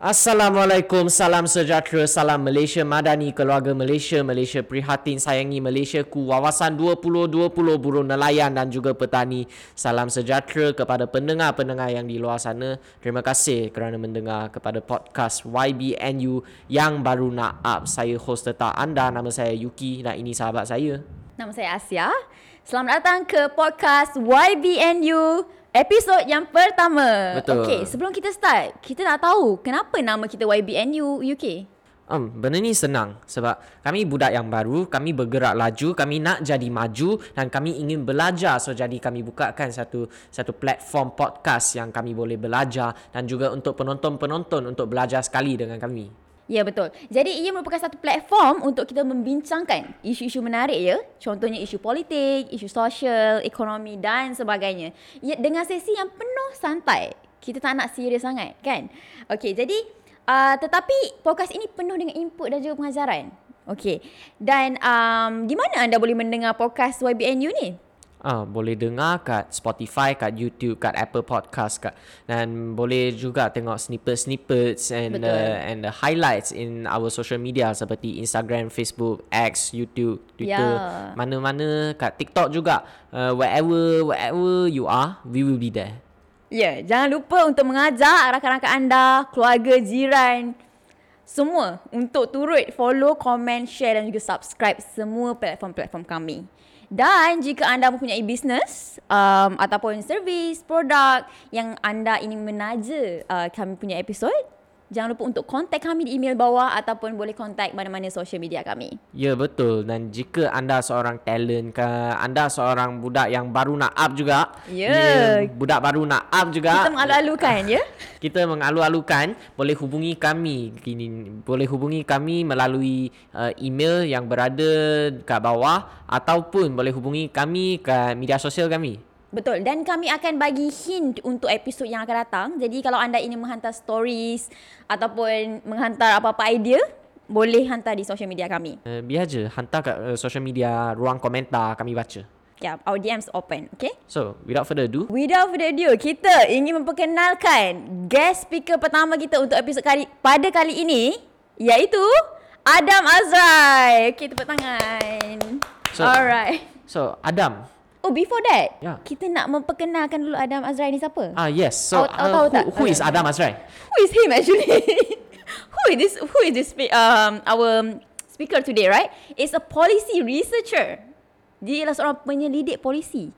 Assalamualaikum, salam sejahtera, salam Malaysia Madani, keluarga Malaysia, Malaysia prihatin, sayangi Malaysia ku, wawasan 2020 buruh nelayan dan juga petani. Salam sejahtera kepada pendengar-pendengar yang di luar sana. Terima kasih kerana mendengar kepada podcast YBNU yang baru nak up. Saya host tetap anda, nama saya Yuki dan ini sahabat saya. Nama saya Asia. Selamat datang ke podcast YBNU Episod yang pertama. Betul. Okey, sebelum kita start, kita nak tahu kenapa nama kita YBNU UK. Um, benda ni senang sebab kami budak yang baru, kami bergerak laju, kami nak jadi maju dan kami ingin belajar. So jadi kami bukakan satu satu platform podcast yang kami boleh belajar dan juga untuk penonton-penonton untuk belajar sekali dengan kami. Ya betul. Jadi ia merupakan satu platform untuk kita membincangkan isu-isu menarik ya. Contohnya isu politik, isu sosial, ekonomi dan sebagainya. Ya, dengan sesi yang penuh santai. Kita tak nak serius sangat kan. Okey jadi uh, tetapi podcast ini penuh dengan input dan juga pengajaran. Okey. Dan um, di mana anda boleh mendengar podcast YBNU ni? Ah, boleh dengar kat Spotify, kat YouTube, kat Apple Podcast kat dan boleh juga tengok snippet-snippets and Betul. uh, and the highlights in our social media seperti Instagram, Facebook, X, YouTube, Twitter, Ya. mana-mana kat TikTok juga. Uh, wherever wherever you are, we will be there. Ya, jangan lupa untuk mengajak rakan-rakan anda, keluarga, jiran, semua untuk turut follow, komen, share dan juga subscribe semua platform-platform kami. Dan jika anda mempunyai bisnes um, ataupun servis, produk yang anda ingin menaja uh, kami punya episod, jangan lupa untuk kontak kami di email bawah ataupun boleh kontak mana-mana social media kami. Ya betul dan jika anda seorang talent ke anda seorang budak yang baru nak up juga Ya. ya, budak baru nak up juga Kita mengalu-alukan ya. kita mengalu-alukan boleh hubungi kami kini boleh hubungi kami melalui uh, email yang berada kat bawah ataupun boleh hubungi kami kat media sosial kami Betul dan kami akan bagi hint untuk episod yang akan datang. Jadi kalau anda ingin menghantar stories ataupun menghantar apa-apa idea, boleh hantar di social media kami. uh, biar je hantar kat uh, social media ruang komentar kami baca yeah, our DMs open, okay? so without further ado Without further ado, kita ingin memperkenalkan guest speaker pertama kita untuk episod kali pada kali ini iaitu Adam Azrai. Okay, tepuk tangan. So- Alright. so Adam Oh, before that, Ya. kita nak memperkenalkan dulu Adam Azrai ni siapa? ah yes so Awak- tahu uh, tak? who, who is Adam Azrai Who is him actually? who is this? Who is this? Um, our speaker today, right? Is a policy researcher. Dia ialah seorang penyelidik polisi.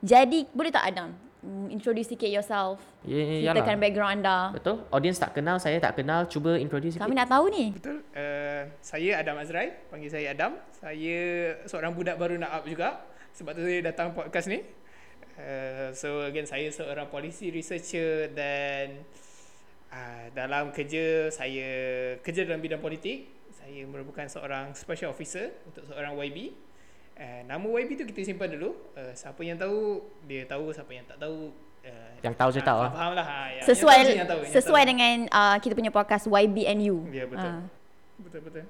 Jadi boleh tak Adam mm, introduce sikit yourself? Ya, ya, Ceritakan yalah. background anda. Betul? Audience tak kenal, saya tak kenal. Cuba introduce Kami sikit. nak tahu ni. Betul. Uh, saya Adam Azrai, panggil saya Adam. Saya seorang budak baru nak up juga. Sebab tu saya datang podcast ni. Uh, so again saya seorang policy researcher dan uh, dalam kerja saya kerja dalam bidang politik. Saya merupakan seorang special officer untuk seorang YB. Uh, nama YB tu kita simpan dulu. Uh, siapa yang tahu dia tahu, siapa yang tak tahu uh, Yang tahu je tahu, ah. Faham lah. Ha, Sesuai yang tahu je yang tahu, sesuai dengan uh, kita punya podcast YBNU. Ya betul. Ah. Betul betul.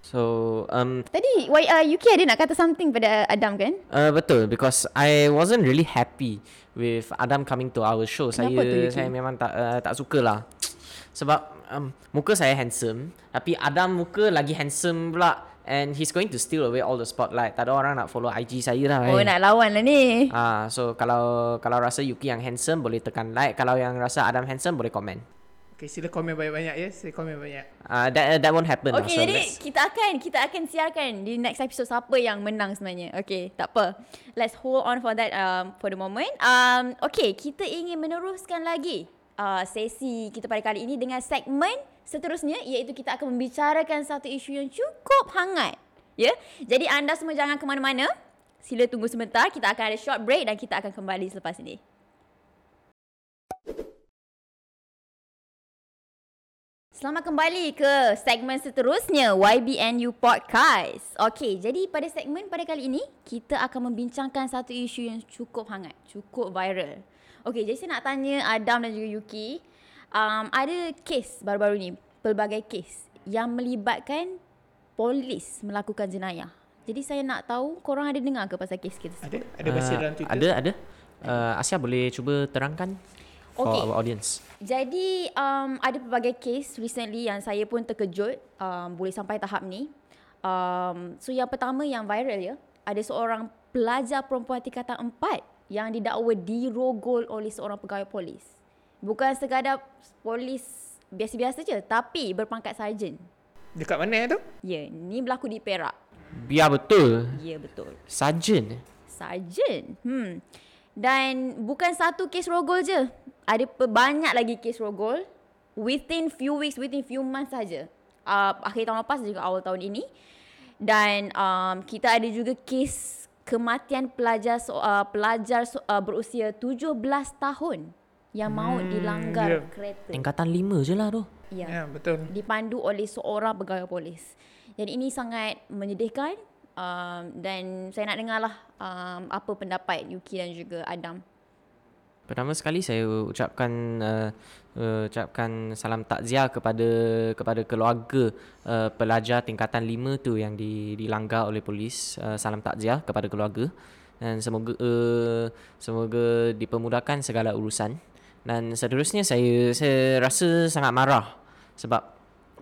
So, um, Tadi y, uh, UK ada nak kata something pada Adam kan? uh, betul because I wasn't really happy with Adam coming to our show. Kenapa saya tu, Yuki? saya memang tak uh, tak suka lah. Sebab um, muka saya handsome, tapi Adam muka lagi handsome pula and he's going to steal away all the spotlight. Tak ada orang nak follow IG saya lah. Oh eh. nak lawan lah ni. Ah, so kalau kalau rasa Yuki yang handsome boleh tekan like, kalau yang rasa Adam handsome boleh komen. Okay, sila komen banyak-banyak ya. Sila komen banyak. Uh, that that won't happen. lah. Okay, so jadi let's- kita akan kita akan siarkan di next episode siapa yang menang sebenarnya. Okay, tak apa. Let's hold on for that um, for the moment. Um, okay, kita ingin meneruskan lagi uh, sesi kita pada kali ini dengan segmen seterusnya iaitu kita akan membicarakan satu isu yang cukup hangat. Ya, yeah? jadi anda semua jangan ke mana-mana. Sila tunggu sebentar. Kita akan ada short break dan kita akan kembali selepas ini. Selamat kembali ke segmen seterusnya YBNU Podcast. Okey, jadi pada segmen pada kali ini kita akan membincangkan satu isu yang cukup hangat, cukup viral. Okey, jadi saya nak tanya Adam dan juga Yuki, um, ada kes baru-baru ni, pelbagai kes yang melibatkan polis melakukan jenayah. Jadi saya nak tahu korang ada dengar ke pasal kes kita? Ada? Ada baca Ah, dalam Twitter? Ada, ada. Uh, Asia boleh cuba terangkan? For Okay. our audience. Jadi um, ada pelbagai case recently yang saya pun terkejut um, boleh sampai tahap ni. Um, so yang pertama yang viral ya, ada seorang pelajar perempuan tingkatan 4 yang didakwa dirogol oleh seorang pegawai polis. Bukan sekadar polis biasa-biasa je tapi berpangkat sarjan. Dekat mana tu? Ya, ni berlaku di Perak. Biar betul. Ya, betul. Sarjan. Sarjan. Hmm. Dan bukan satu kes rogol je. Ada banyak lagi kes rogol within few weeks, within few months saja. Uh, akhir tahun lepas juga awal tahun ini. Dan um, kita ada juga kes kematian pelajar so, uh, pelajar so, uh, berusia 17 tahun yang maut Hmm, dilanggar ya. kereta. Tingkatan lima je lah tu. Ya. Ya, betul. Dipandu oleh seorang pegawai polis. Jadi ini sangat menyedihkan um, dan saya nak dengarlah um, apa pendapat Yuki dan juga Adam. Pertama sekali saya ucapkan uh, uh, ucapkan salam takziah kepada kepada keluarga uh, pelajar tingkatan 5 tu yang di, dilanggar oleh polis. Uh, salam takziah kepada keluarga dan semoga uh, semoga dipermudahkan segala urusan. Dan seterusnya saya saya rasa sangat marah sebab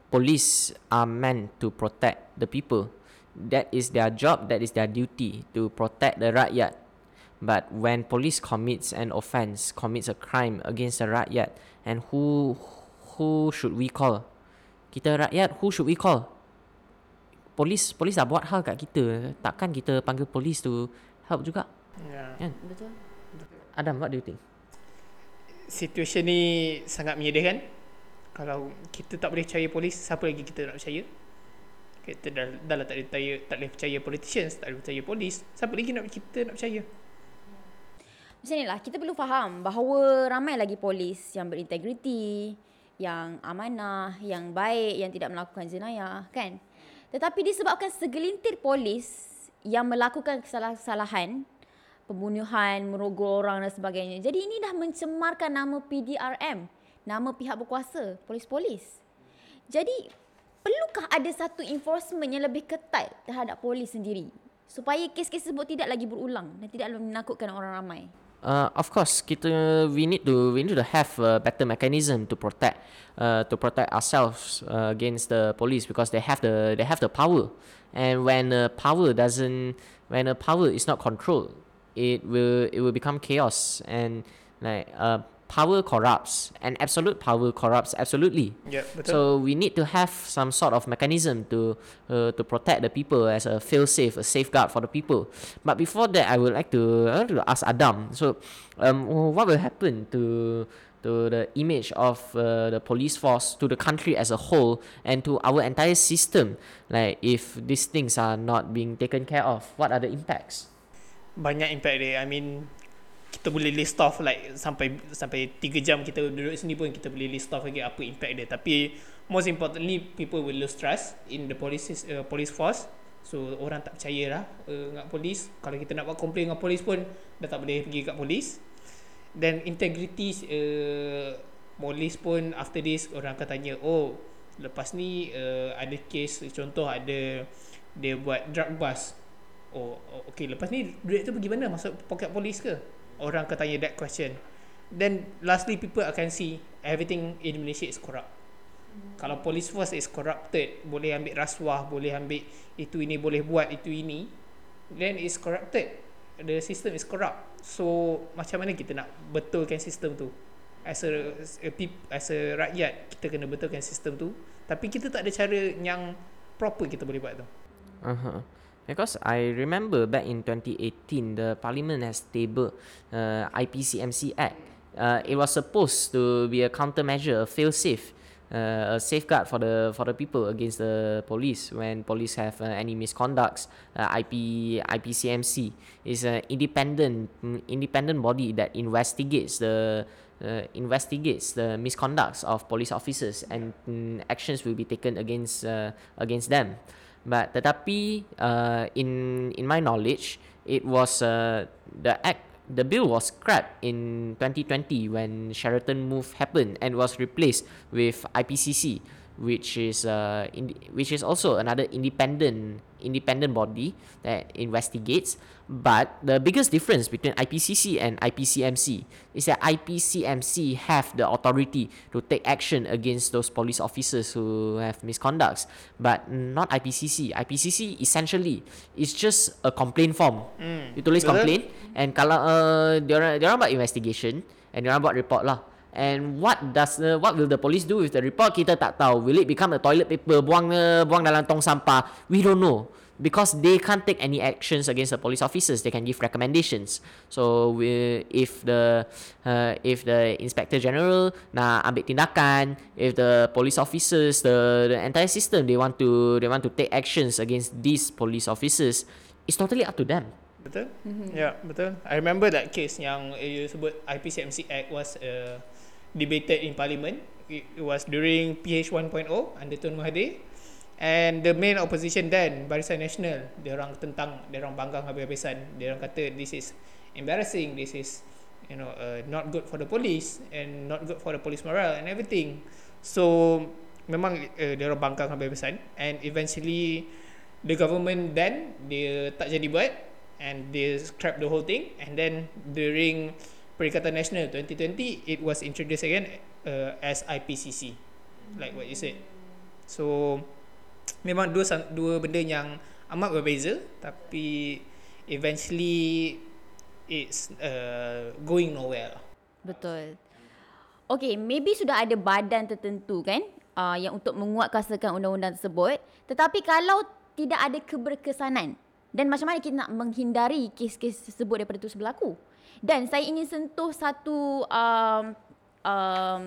police are meant to protect the people. That is their job, that is their duty to protect the rakyat. But when police commits an offence, commits a crime against the rakyat, and who who should we call? Kita rakyat, who should we call? Polis, polis dah buat hal kat kita. Takkan kita panggil polis to help juga? Ya. Kan? Betul? Adam, what do you think? Situasi ni sangat menyedihkan. Kalau kita tak boleh percaya polis, siapa lagi kita nak percaya? Kita dah, dah lah tak boleh percaya, tak boleh percaya politicians, tak boleh percaya polis. Siapa lagi nak kita nak percaya? Macam ni lah, kita perlu faham bahawa ramai lagi polis yang berintegriti, yang amanah, yang baik, yang tidak melakukan jenayah, kan? Tetapi disebabkan segelintir polis yang melakukan kesalahan-kesalahan, pembunuhan, merogol orang dan sebagainya. Jadi ini dah mencemarkan nama PDRM, nama pihak berkuasa, polis-polis. Jadi perlukah ada satu enforcement yang lebih ketat terhadap polis sendiri supaya kes-kes tersebut tidak lagi berulang dan tidak menakutkan orang ramai? Uh, of course, kita we need to we need to have a better mechanism to protect uh, to protect ourselves uh, against the police because they have the they have the power, and when the power doesn't when the power is not controlled, it will it will become chaos. And like uh, power corrupts and absolute power corrupts absolutely. Betul. So we need to have some sort of mechanism to uh, to protect the people as a fail-safe, a safeguard for the people. But before that, I would like to, I would to ask Adam. So, um, what will happen to to the image of uh, the police force, to the country as a whole, and to our entire system? Like if these things are not being taken care of, what are the impacts? banyak impact dia. I mean kita boleh list off like sampai sampai 3 jam kita duduk sini pun kita boleh list off lagi apa impact dia. Tapi most importantly people will lose trust in the police uh, police force. So orang tak percaya lah uh, dengan polis. Kalau kita nak buat complain dengan polis pun dah tak boleh pergi kat polis. Dan integrity uh, polis pun after this orang akan tanya, "Oh, lepas ni uh, ada case contoh ada dia buat drug bust Oh, oh okay. Lepas ni duit tu pergi mana? Masuk poket polis ke? Orang akan tanya that question. Then lastly people akan see everything in Malaysia is corrupt. Kalau police force is corrupted, boleh ambil rasuah, boleh ambil itu ini, boleh buat itu ini, then is corrupted. The system is corrupt. So macam mana kita nak betulkan sistem tu? As a, as a, peop- as a rakyat, kita kena betulkan sistem tu. Tapi kita tak ada cara yang proper kita boleh buat tu. Uh-huh. Because I remember back in 2018, the Parliament has tabled uh, IPCMC Act. Uh, it was supposed to be a countermeasure, a fail-safe, uh, a safeguard for the for the people against the police when police have uh, any misconducts. Uh, IP IPCMC is an independent independent body that investigates the uh, investigates the misconducts of police officers and mm, actions will be taken against uh, against them. But tetapi uh, in in my knowledge, it was uh, the act the bill was scrapped in 2020 when Sheraton move happened and was replaced with IPCC, which is uh in, which is also another independent independent body that investigates. But the biggest difference between IPCC and IPCMC is that IPCMC have the authority to take action against those police officers who have misconducts, but not IPCC. IPCC essentially is just a complaint form. Hmm, You tulis betul. complaint and kalau uh, dia orang buat investigation and dia orang buat report lah. And what does the, what will the police do with the report kita tak tahu. Will it become a toilet paper buang uh, buang dalam tong sampah? We don't know. Because they can't take any actions against the police officers, they can give recommendations. So we, if the uh, if the inspector general nak ambil tindakan, if the police officers, the, the entire system they want to they want to take actions against these police officers, it's totally up to them. Betul? Mm-hmm. Ya, yeah, betul. I remember that case yang uh, you sebut IPCMC Act was uh, debated in parliament. It, was during PH 1.0 under Tun Mahathir. And the main opposition then, Barisan Nasional, dia orang tentang, dia orang banggang habis-habisan. Dia orang kata this is embarrassing, this is you know uh, not good for the police and not good for the police morale and everything. So memang uh, dia orang banggang habis-habisan and eventually the government then dia tak jadi buat and they scrap the whole thing and then during Perikatan Nasional 2020 it was introduced again uh, as IPCC like what you said so memang dua dua benda yang amat berbeza tapi eventually it's uh, going nowhere lah. Betul. Okay, maybe sudah ada badan tertentu kan uh, yang untuk menguatkuasakan undang-undang tersebut. Tetapi kalau tidak ada keberkesanan dan macam mana kita nak menghindari kes-kes tersebut daripada terus berlaku. Dan saya ingin sentuh satu um, um,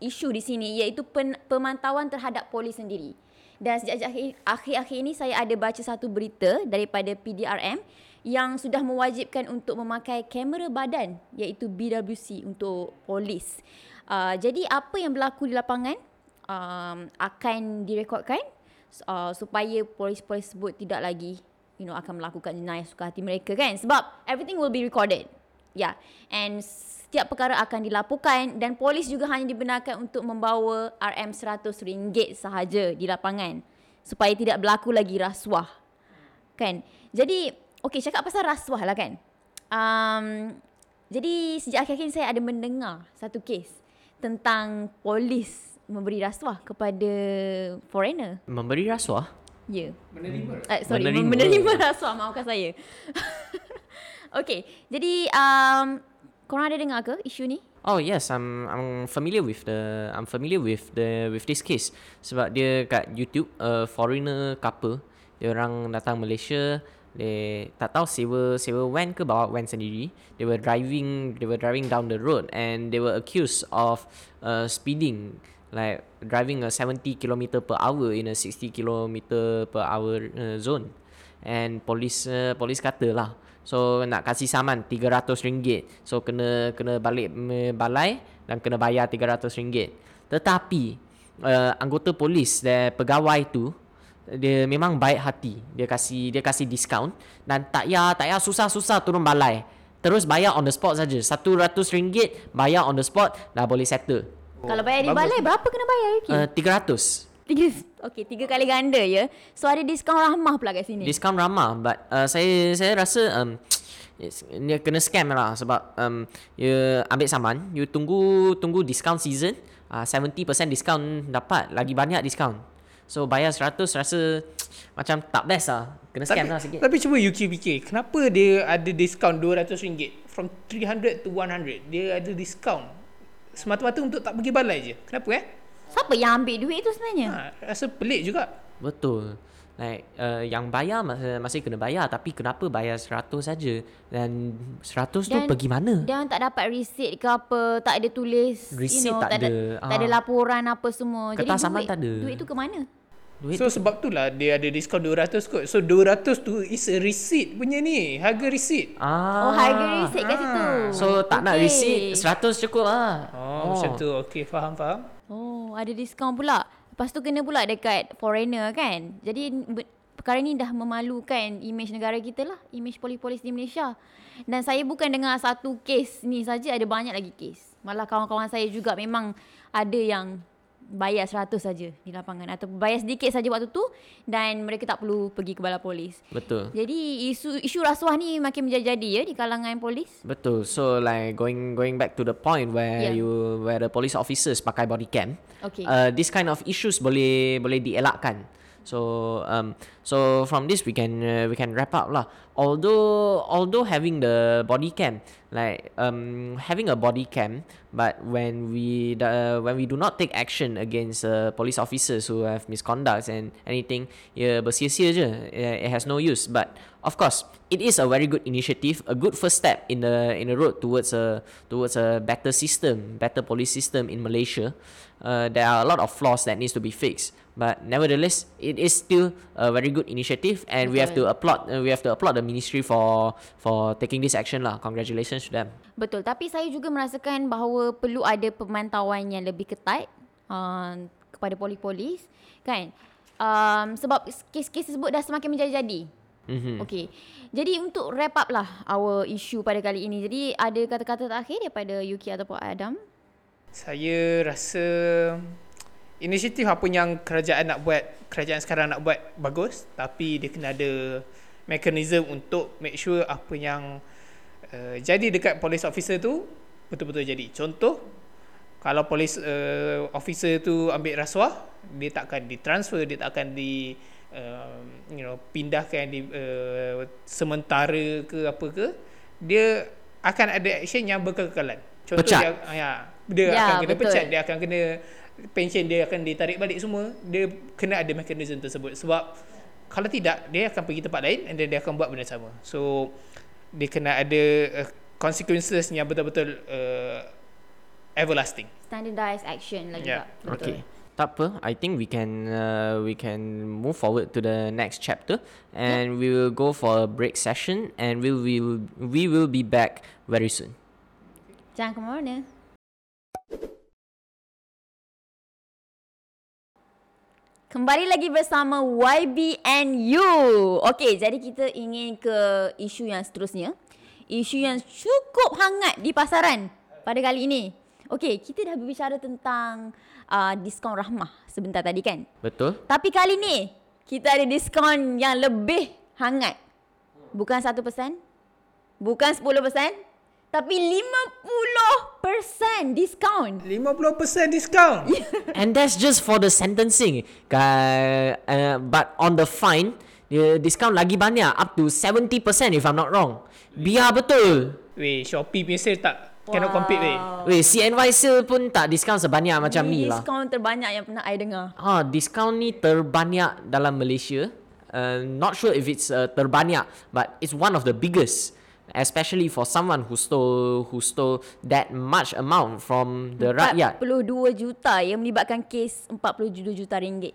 isu di sini iaitu pen, pemantauan terhadap polis sendiri. Dan sejak akhir- akhir-akhir ini saya ada baca satu berita daripada PDRM yang sudah mewajibkan untuk memakai kamera badan iaitu BWC untuk polis. Uh, jadi apa yang berlaku di lapangan um, akan direkodkan uh, supaya polis-polis tersebut tidak lagi you know akan melakukan jenayah suka hati mereka kan sebab everything will be recorded. Ya. Yeah. And setiap perkara akan dilaporkan dan polis juga hanya dibenarkan untuk membawa RM100 sahaja di lapangan supaya tidak berlaku lagi rasuah. Kan? Jadi, okey cakap pasal rasuah lah kan. Um, jadi sejak akhir-akhir ini saya ada mendengar satu kes tentang polis memberi rasuah kepada foreigner. Memberi rasuah? Ya. Yeah. Menerima. Uh, sorry, Menerima. menerima, menerima rasuah. Maafkan saya. okay, jadi um, korang ada dengar ke isu ni? Oh yes, I'm I'm familiar with the I'm familiar with the with this case. Sebab dia kat YouTube a foreigner couple. Dia orang datang Malaysia they tak tahu sewa sewa van ke bawa van sendiri. They were driving they were driving down the road and they were accused of uh, speeding like driving a 70 km per hour in a 60 km per hour uh, zone. And polis uh, polis kata lah so nak kasih saman RM300 so kena kena balik balai dan kena bayar RM300 tetapi uh, anggota polis dan pegawai tu dia memang baik hati. Dia kasih dia kasih diskaun dan tak payah tak payah susah-susah turun balai. Terus bayar on the spot saja. RM100 bayar on the spot dah boleh settle. Kalau bayar di balai berapa kena bayar lagi? uh, 300 Tiga, okay, tiga kali ganda ya. So ada diskaun ramah pula kat sini. Diskaun ramah but uh, saya saya rasa um, dia kena scam lah sebab um, you ambil saman you tunggu tunggu discount season uh, 70% diskaun dapat lagi banyak diskaun. So bayar 100 rasa macam tak best lah. Kena scam Tapi, lah sikit. tapi cuba you fikir kenapa dia ada diskaun RM200 from 300 to 100 dia ada diskaun semata-mata untuk tak pergi balai je. Kenapa eh Siapa yang ambil duit tu sebenarnya? ha, rasa pelik juga betul like uh, yang bayar masih, masih kena bayar tapi kenapa bayar 100 saja dan 100 tu pergi mana Dan tak dapat receipt ke apa, tak ada tulis, Receipt you know, tak tak ada, ada. tak ada Ah. laporan apa semua. Kertas Jadi saman duit, tak ada. duit tu ke mana? duit so sebab tu lah dia ada diskaun 200 kot so 200 tu is a receipt punya ni harga receipt ah Oh, harga receipt kat situ. So tak nak Okey. receipt 100 cukup lah. oh, macam tu okey faham faham Oh, ada diskaun pula. Lepas tu kena pula dekat foreigner kan. Jadi perkara ni dah memalukan imej negara kita lah. Imej polis-polis di Malaysia. Dan saya bukan dengar satu kes ni saja, ada banyak lagi kes. Malah kawan-kawan saya juga memang ada yang bayar 100 saja di lapangan atau bayar sedikit saja waktu tu dan mereka tak perlu pergi ke balai polis. Betul. Jadi isu isu rasuah ni makin menjadi-jadi ya di kalangan polis. Betul. So like going going back to the point where Yeah. you where the police officers pakai body cam. Okay. Uh, this kind of issues boleh boleh dielakkan. So um so from this we can uh, we can wrap up lah. Although although having the body cam like um having a body cam but when we uh, when we do not take action against uh, police officers who have misconducts and anything je. It it has no use. But of course it is a very good initiative a good first step in the in the road towards a towards a better system better police system in Malaysia. Uh, there are a lot of flaws that needs to be fixed. But nevertheless it is still a very good initiative and we have to applaud uh, we have to applaud the ministry for for taking this action lah congratulations to them Betul, tapi saya juga merasakan bahawa perlu ada pemantauan yang lebih ketat uh, kepada polis-polis, kan? Um, sebab kes-kes tersebut dah semakin menjadi-jadi. mm-hmm. Okay, jadi untuk wrap up lah our issue pada kali ini. Jadi ada kata-kata terakhir daripada Yuki ataupun Adam? Saya rasa inisiatif apa yang kerajaan nak buat, kerajaan sekarang nak buat bagus tapi dia kena ada mekanisme untuk make sure apa yang uh, jadi dekat police officer tu betul-betul jadi. Contoh kalau police uh, officer tu ambil rasuah, dia tak akan ditransfer, dia tak akan di uh, you know pindahkan di uh, sementara ke apa ke, dia akan ada action yang berkekalan. Contoh Pecat. dia ya, dia Ya, akan kena betul. pecat, dia akan kena pension dia akan ditarik balik semua. Dia kena ada mekanisme tersebut sebab kalau tidak dia akan pergi tempat lain and then dia akan buat benda sama. So dia kena ada uh, consequences yang betul-betul uh, everlasting. Standardized action lah Yeah. juga. Betul. Okay. Tak apa. I think we can uh, we can move forward to the next chapter, and we will go for a break session, and we will we will be back very soon. Jangan ke mana? Kembali lagi bersama YBNU. Okey, jadi kita ingin ke isu yang seterusnya. Isu yang cukup hangat di pasaran pada kali ini. Okey, kita dah berbicara tentang uh, diskaun rahmah sebentar tadi kan? Betul? Tapi kali ni kita ada diskaun yang lebih hangat. Bukan 1%, bukan 10%, tapi 50% diskaun. 50% diskaun. and that's just for the sentencing. Uh, uh, but on the fine, the discount lagi banyak, up to 70% if I'm not wrong. Biar betul. Weh, Shopee punya sale tak cannot compete weh. Weh, CNY sale pun tak discount sebanyak macam ni lah. Diskaun terbanyak yang pernah I dengar. Ha, diskaun ni terbanyak dalam Malaysia. Uh, not sure if it's uh, terbanyak, but it's one of the biggest. Especially for someone who stole who stole that much amount from the rakyat. 42 juta yang melibatkan kes 42 juta ringgit.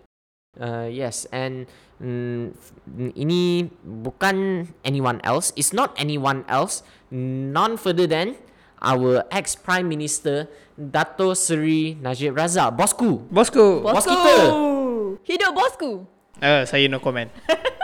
Uh, yes, and mm, ini bukan anyone else. It's not anyone else. None further than our ex Prime Minister Dato Seri Najib Razak, bosku. Bosku. Bos kita. Hidup bosku. Uh, saya no comment.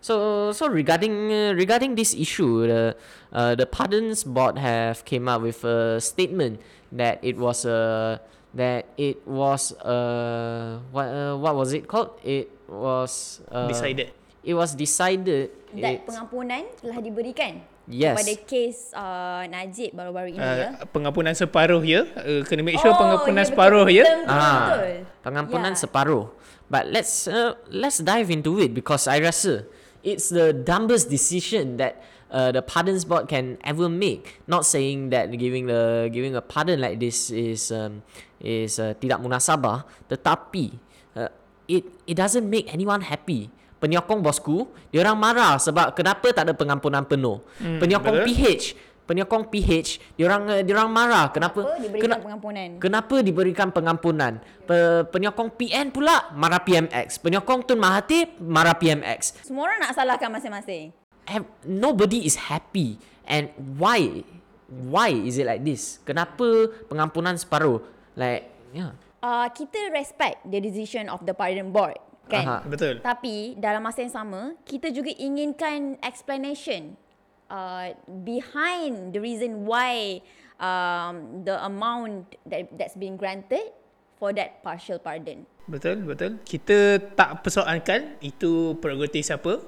So so regarding uh, regarding this issue, the uh, the Pardons Board have came up with a statement that it was a that it was uh what uh, what was it called? It was uh, Decided. It was decided. Dan it's- pengampunan telah diberikan Yes. kepada kes uh, Najib baru-baru ini ya. Uh, pengampunan separuh ya. Uh, kena make sure Oh, pengampunan ya, separuh betul, ya. betul, betul, Ah, betul. pengampunan Ya. separuh. But let's uh, let's dive into it because I rasa it's the dumbest decision that uh, the pardons board can ever make. Not saying that giving the giving a pardon like this is um, is uh, tidak munasabah, tetapi uh, it it doesn't make anyone happy. Penyokong bosku, diorang marah sebab kenapa tak ada pengampunan penuh. Hmm, penyokong betul. PH, penyokong PH, diorang uh, diorang marah kenapa Apa diberikan pengampunan? Kenapa diberikan pengampunan? Pe, penyokong PN pula marah PMX. Penyokong Tun Mahathir marah PMX. Semua orang nak salahkan masing-masing. Have, nobody is happy. And why? Why is it like this? Kenapa pengampunan separuh? Like, yeah. Uh, kita respect the decision of the pardon board, kan? Aha. Betul. Tapi dalam masa yang sama, kita juga inginkan explanation uh, behind the reason why um, the amount that that's been granted for that partial pardon. Betul, betul. Kita tak persoalkan itu prerogatif siapa.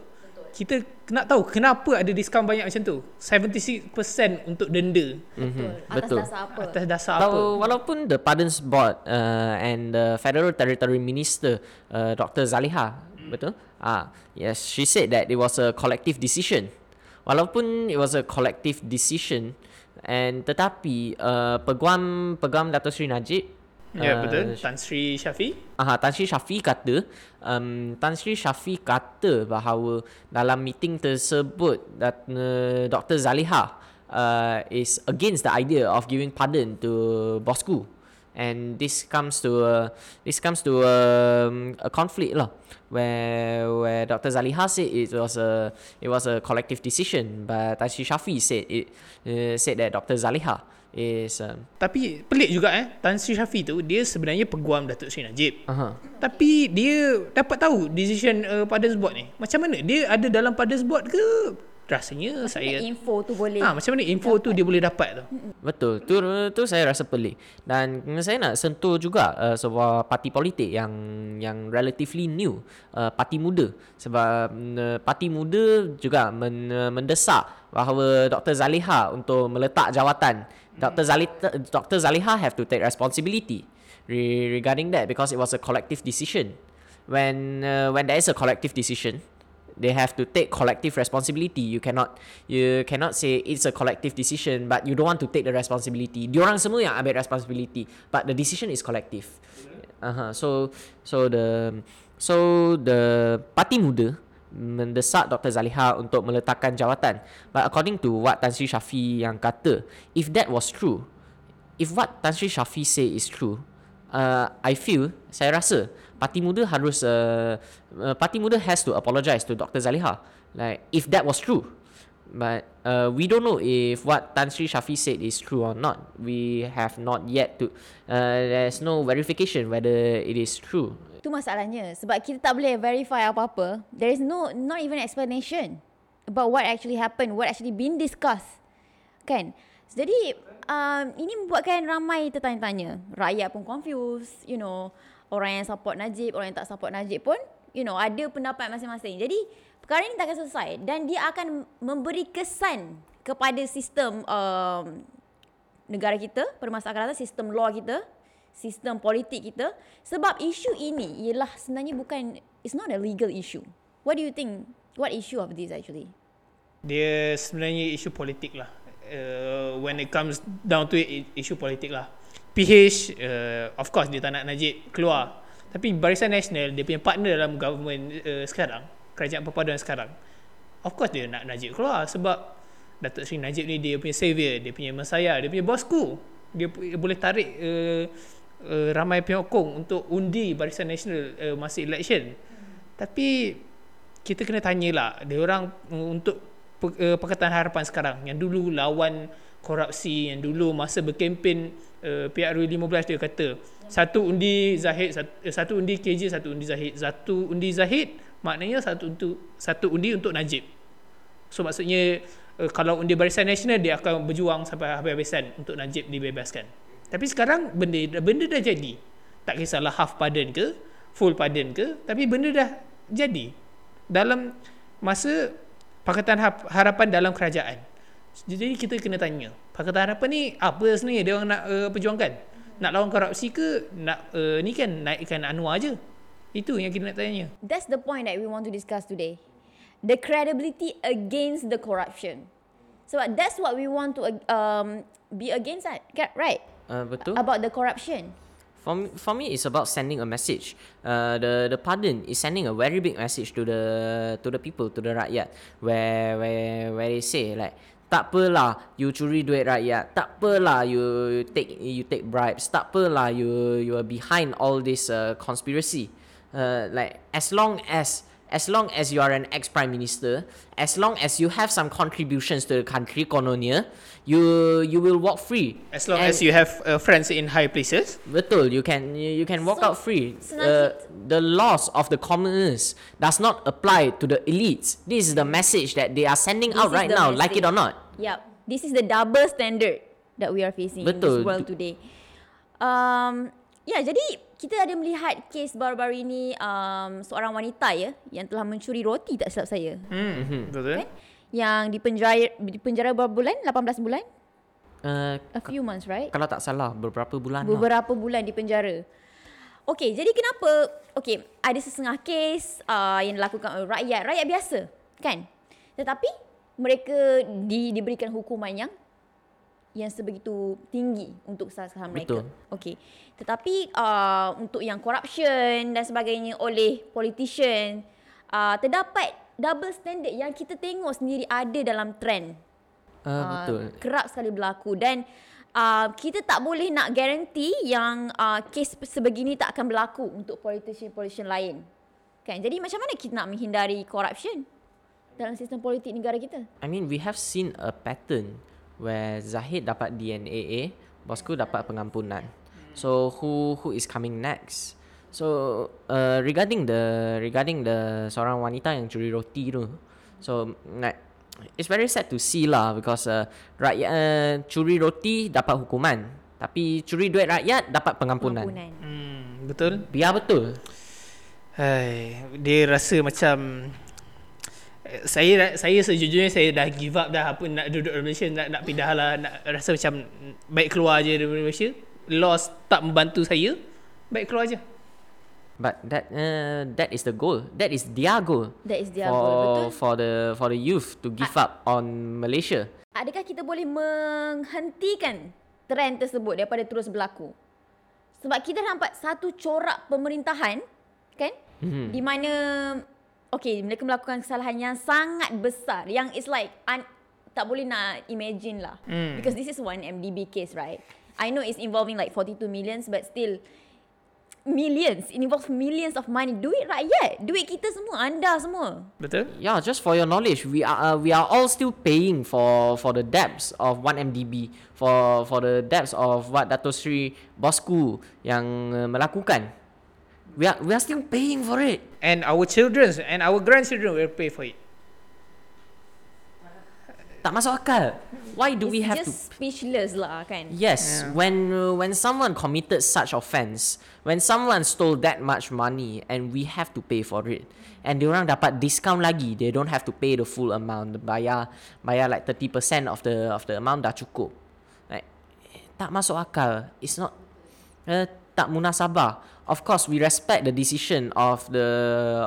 Kita nak tahu kenapa ada diskaun banyak macam tu. 76% untuk denda. Betul. Atas betul. dasar apa? Atas dasar apa? Walaupun the Pardons Board uh, and the Federal Territory Minister uh, Dr. Zaliha, betul? Ah, yes, she said that it was a collective decision. Walaupun it was a collective decision and tetapi uh, peguam peguam Dato Sri Najib Ya, uh, betul. Tan Sri Syafi. Aha, Tan Sri Syafi kata um, Tan Sri Syafi kata bahawa dalam meeting tersebut that, uh, Dr. Zaliha uh, is against the idea of giving pardon to Bosku and this comes to uh, this comes to um, a conflict lah where where Dr. Zaliha said it was a it was a collective decision but Tan Sri Syafi said it uh, said that Dr. Zaliha is um, Tapi pelik juga eh. Tan Sri Syafi tu dia sebenarnya peguam Datuk Sri Najib. uh-huh. Tapi dia dapat tahu decision uh, Pardons Board ni. Macam mana? Dia ada dalam Pardons Board ke? Rasanya saya... info tu boleh. Ah, macam mana info tu dia boleh dapat tu? Betul. Tu tu saya rasa pelik. Dan saya nak sentuh juga uh, sebuah parti politik yang yang relatively new, uh, parti muda. Sebab uh, parti muda juga men, uh, mendesak bahawa Dr. Zaliha untuk meletak jawatan. Dr. Zaliha Dr. Zaliha have to take responsibility re- regarding that because it was a collective decision. When uh, when there is a collective decision, they have to take collective responsibility. You cannot you cannot say it's a collective decision but you don't want to take the responsibility. Diorang semua yang ambil responsibility but the decision is collective. Uh-huh. So so the so the parti muda mendesak Dr. Zaliha untuk meletakkan jawatan. But according to what Tan Sri Syafi yang kata, if that was true, if what Tan Sri Syafi say is true, uh, I feel, saya rasa Parti Muda harus uh, uh, Parti Muda has to apologize to Dr. Zaliha. Like if that was true. But uh, we don't know if what Tan Sri Syafi said is true or not. We have not yet to uh, there's no verification whether it is true. Tu masalahnya sebab kita tak boleh verify apa-apa. There is no not even explanation about what actually happened, what actually been discussed. Kan? Jadi um, ini membuatkan ramai tertanya-tanya. Rakyat pun confused, you know. Orang yang support Najib, orang yang tak support Najib pun, you know, ada pendapat masing-masing. Jadi perkara ini tak akan selesai dan dia akan memberi kesan kepada sistem um, negara kita, permasalahan sistem law kita, sistem politik kita sebab isu ini ialah sebenarnya bukan it's not a legal issue. What do you think? What issue of this actually? Dia sebenarnya isu politik lah. Uh, when it comes down to it, isu politik lah. PH, uh, of course dia tak nak Najib keluar. Tapi Barisan Nasional, dia punya partner dalam government uh, sekarang, kerajaan perpaduan sekarang, of course dia nak Najib keluar sebab Datuk Seri Najib ni dia punya savior, dia punya messiah, dia punya bosku. Dia boleh tarik uh, uh, ramai penyokong untuk undi Barisan Nasional uh, masa election. Tapi kita kena tanyalah dia orang untuk pe- uh, Pakatan Harapan sekarang. Yang dulu lawan korupsi yang dulu masa berkempen uh, PRU 15 dia kata satu undi Zahid satu, uh, satu undi KJ satu undi Zahid. Satu undi Zahid maknanya satu untuk satu undi untuk Najib. So maksudnya uh, kalau undi Barisan Nasional dia akan berjuang sampai habis-habisan untuk Najib dibebaskan. Tapi sekarang benda benda dah jadi. Tak kisahlah half pardon ke full pardon ke tapi benda dah jadi. Dalam masa Pakatan Harapan dalam kerajaan jadi kita kena tanya, Pakatan Harapan ni apa sebenarnya dia orang nak uh, perjuangkan? Nak lawan korupsi ke nak uh, ni kan naikkan Anwar je? Itu yang kita nak tanya. That's the point that we want to discuss today. The credibility against the corruption. So that's what we want to um, be against that, right? Uh, betul. About the corruption. For me, for me, it's about sending a message. Uh, the the pardon is sending a very big message to the to the people, to the rakyat, where where where they say like, tak apalah you curi duit rakyat, tak apalah you take you take bribes, tak apalah you you are behind all this uh, conspiracy. Uh, like as long as as long as you are an ex prime minister, as long as you have some contributions to the country, kononnya, you you will walk free. As long And- as you have uh, friends in high places. Betul, you can you, you can walk So, out free. Uh, the laws of the commoners does not apply to the elites. This is the message that they are sending This out right now, like it or message. not. Yep. This is the double standard that we are facing in Betul. this world today. Um, Ya, jadi kita ada melihat kes baru-baru ini um, seorang wanita ya yang telah mencuri roti tak silap saya. Hmm. Betul. Kan? Yang dipenjara dipenjara berapa bulan? 18 bulan? Uh, A few months, right? kalau tak salah beberapa bulan lah. Beberapa bulan di penjara. Okey, jadi kenapa okey, ada sesengah kes uh, yang dilakukan oleh rakyat, rakyat biasa, kan? Tetapi mereka di, diberikan hukuman yang yang sebegitu tinggi untuk kesalahan mereka. Betul. Okey. Tetapi uh, untuk yang corruption dan sebagainya oleh politician uh, terdapat double standard yang kita tengok sendiri ada dalam trend Uh, Ah, betul. kerap sekali berlaku dan uh, kita tak boleh nak guarantee yang uh, kes sebegini tak akan berlaku untuk politician-politician lain. Kan? Jadi macam mana kita nak menghindari corruption dalam sistem politik negara kita? I mean, we have seen a pattern where Zahid dapat DNAA, bosku dapat pengampunan. So who who is coming next? So uh, regarding the regarding the seorang wanita yang curi roti tu, so like it's very sad to see lah because uh, rakyat uh, curi roti dapat hukuman, tapi curi duit rakyat dapat pengampunan. Pengampunan. Hmm. Betul. Biar betul. Hai, dia rasa macam saya saya sejujurnya saya dah give up dah apa nak duduk di Malaysia nak nak pindah lah nak rasa macam baik keluar je dari Malaysia loss tak membantu saya baik keluar je But that uh, that is the goal. That is their goal. That is their for, goal, betul? For the for the youth to give up on Malaysia. Adakah kita boleh menghentikan trend tersebut daripada terus berlaku? Sebab kita nampak satu corak pemerintahan kan mm-hmm. di mana okey mereka melakukan kesalahan yang sangat besar. Yang it's like un, tak boleh nak imagine lah. Mm. because this is one MDB case right? I know it's involving like 42 millions but still millions. It involves millions of money. Duit rakyat. Duit kita semua anda semua. Betul? Yeah, just for your knowledge, we are uh, we are all still paying for for the debts of 1MDB, for for the debts of what Dato Sri Bosku yang uh, melakukan. We are we are still paying for it. and our children and our grandchildren will pay for it Tak masuk akal. Why do we It's have just to speechless lah kan Yes, Yeah. when uh, when someone committed such offense, when someone stole that much money and we have to pay for it, and diorang dapat discount lagi, they don't have to pay the full amount, bayar bayar like 30% of the of the amount dah cukup. Like tak masuk akal. It's not uh, tak munasabah. Of course, we respect the decision of the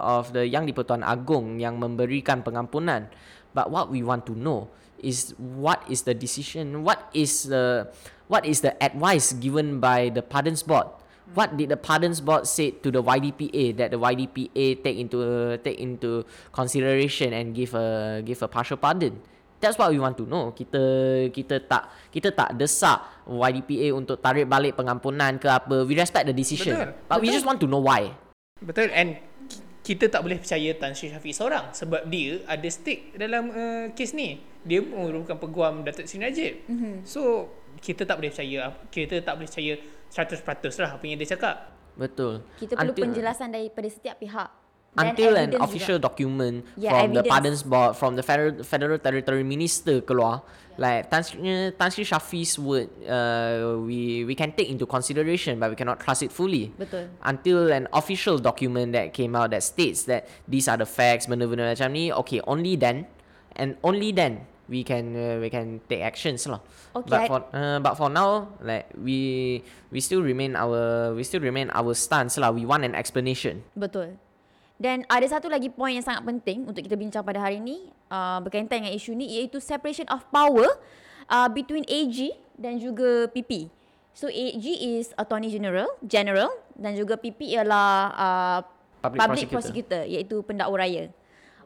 of the Yang di-Pertuan Agong yang memberikan pengampunan. But what we want to know is what is the decision? What is the what is the advice given by the Pardons Board? What did the Pardons Board say to the YDPA that the YDPA take into take into consideration and give a give a partial pardon? That's what we want to know. Kita kita tak kita tak desak YDPA untuk tarik balik pengampunan ke apa. We respect the decision. Betul. But we Betul. just want to know why. betul and ki- kita tak boleh percaya Tan Sri Syafiq seorang sebab dia ada stake dalam uh, kes ni dia merupakan peguam Datuk Seri Najib mm-hmm. so kita tak boleh percaya kita tak boleh percaya 100% lah apa yang dia cakap Betul. Kita perlu Until- penjelasan daripada setiap pihak. Until an official juga. document Yeah, from the evidence. Pardons Board, from the Federal, Federal Territory Minister keluar, like Tan Sri, Tan Sri Shafi's word, uh, we we can take into consideration, but we cannot trust it fully. Betul. Until an official document that came out that states that these are the facts, benda-benda macam ni, okay, only then, and only then we can uh, we can take actions lah. Okay, But for uh, but for now, like we we still remain our we still remain our stance lah. We want an explanation. Betul. Dan ada satu lagi poin yang sangat penting untuk kita bincang pada hari ini uh, berkaitan dengan isu ni iaitu separation of power uh, between AG dan juga PP. So AG is Attorney General, General dan juga PP ialah uh, Public Public prosecutor. Prosecutor iaitu pendakwa raya.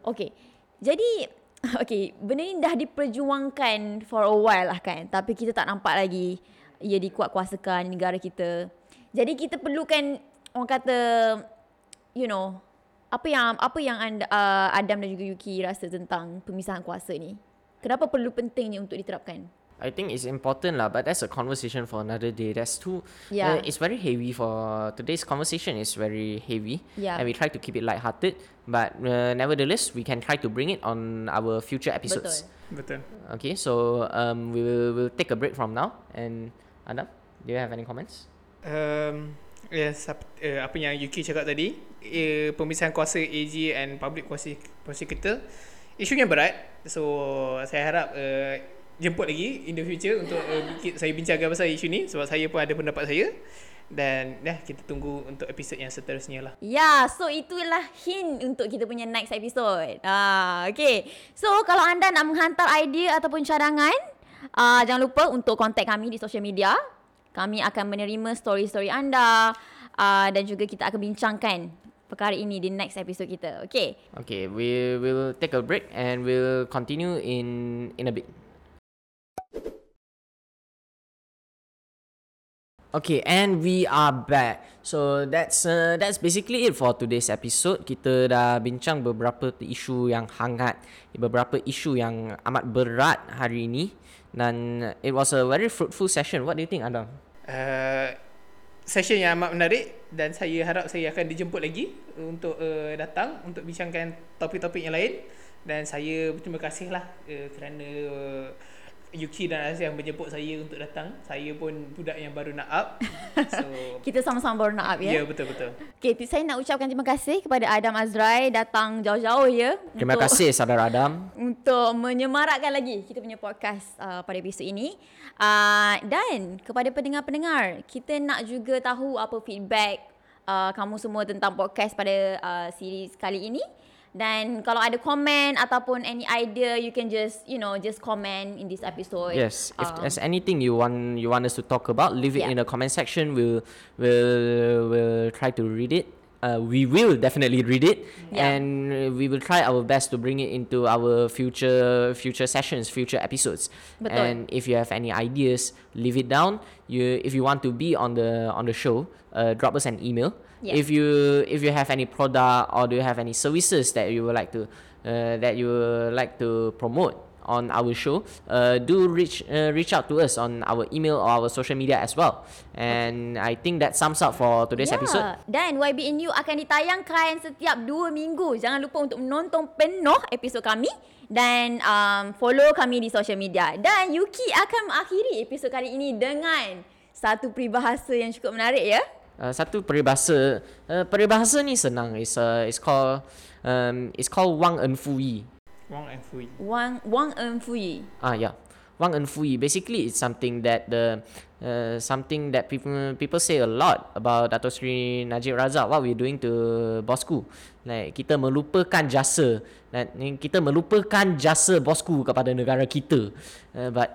Okey. Jadi okey, benda ni dah diperjuangkan for a while lah kan. Tapi kita tak nampak lagi ia dikuatkuasakan di negara kita. Jadi kita perlukan orang kata you know apa yang apa yang anda, uh, Adam dan juga Yuki rasa tentang pemisahan kuasa ni? Kenapa perlu pentingnya untuk diterapkan? I think it's important lah, but that's a conversation for another day. That's too. Yeah. Uh, it's very heavy for today's conversation. is very heavy. Yeah. And we try to keep it light-hearted, but uh, nevertheless, we can try to bring it on our future episodes. Betul. betul Okay, so um, we will we'll take a break from now. And Adam, do you have any comments? um, Yes, ap- uh, apa yang Yuki cakap tadi, uh, pemisahan kuasa AG and public prosecutor isunya berat. So saya harap uh, jemput lagi in the future untuk uh, saya bincangkan pasal isu ni sebab saya pun ada pendapat saya dan dah kita tunggu untuk episod yang seterusnya lah. Ya, so itulah hint untuk kita punya next episode. Ah, okay. So kalau anda nak menghantar idea ataupun cadangan, uh, jangan lupa untuk contact kami di social media. Kami akan menerima story-story anda uh, dan juga kita akan bincangkan perkara ini di next episode kita. Okay. Okay, we will take a break and we'll continue in in a bit. Okay, and we are back. So that's uh, that's basically it for today's episode. Kita dah bincang beberapa isu yang hangat, beberapa isu yang amat berat hari ini dan it was a very fruitful session. What do you think, Adam? Uh, session yang amat menarik dan saya harap saya akan dijemput lagi untuk uh, datang untuk bincangkan topik-topik yang lain. Dan saya berterima kasih lah uh, kerana uh, Yuki dan Azia menjemput saya untuk datang. Saya pun budak yang baru nak up. So Kita sama-sama baru nak up ya ya. betul betul. Okay, saya nak ucapkan terima kasih kepada Adam Azrai datang jauh-jauh ya. Terima untuk- kasih, saudara Adam. untuk menyemarakkan lagi kita punya podcast uh, pada episod ini. Uh, dan kepada pendengar-pendengar, kita nak juga tahu apa feedback uh, kamu semua tentang podcast pada uh, series kali ini. Dan kalau ada komen ataupun any idea, you can just, you know, just comment in this episode. Yes, if Um, there's anything you want you want us to talk about, leave it Yeah. in the comment section. We'll we'll we'll try to read it. Uh, we will definitely read it, Yeah. and we will try our best to bring it into our future future sessions, future episodes. Betul. And if you have any ideas, leave it down. You if you want to be on the on the show, uh, drop us an email. Yeah. If you if you have any product or do you have any services that you would like to uh, that you would like to promote on our show, uh, do reach uh, reach out to us on our email or our social media as well. And I think that sums up for today's Ya, episode. Dan YBNU akan ditayangkan setiap dua minggu. Jangan lupa untuk menonton penuh episod kami dan um, follow kami di social media. Dan Yuki akan mengakhiri episod kali ini dengan satu peribahasa yang cukup menarik ya. Uh, satu peribahasa, uh, peribahasa ni senang. It's uh, it's called um, it's called Wang En Fui. Wang and Fui. Wang Wang En Fui. Ah yeah, Wang En Fui. Basically, it's something that the uh, something that people people say a lot about Dato Sri Najib Razak. What we're doing to bosku, like kita melupakan jasa dan kita melupakan jasa bosku kepada negara kita. Uh, but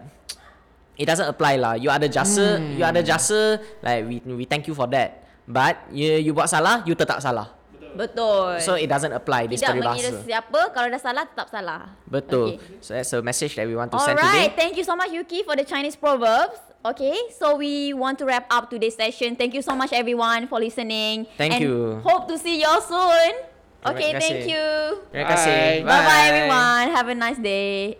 it doesn't apply lah. You ada jasa, you ada jasa. Like we we thank you for that. But you you buat salah, you tetap salah. Betul. So it doesn't apply this Tidak mengira peribahasa. siapa, kalau dah salah tetap salah. Betul. Okay. So that's a message that we want to send today. Alright, thank you so much Yuki for the Chinese proverbs. Okay, so we want to wrap up today's session. Thank you so much everyone for listening. Thank and you. Hope to see y'all soon. Okay, thank you. Terima kasih. Bye bye everyone. Have a nice day.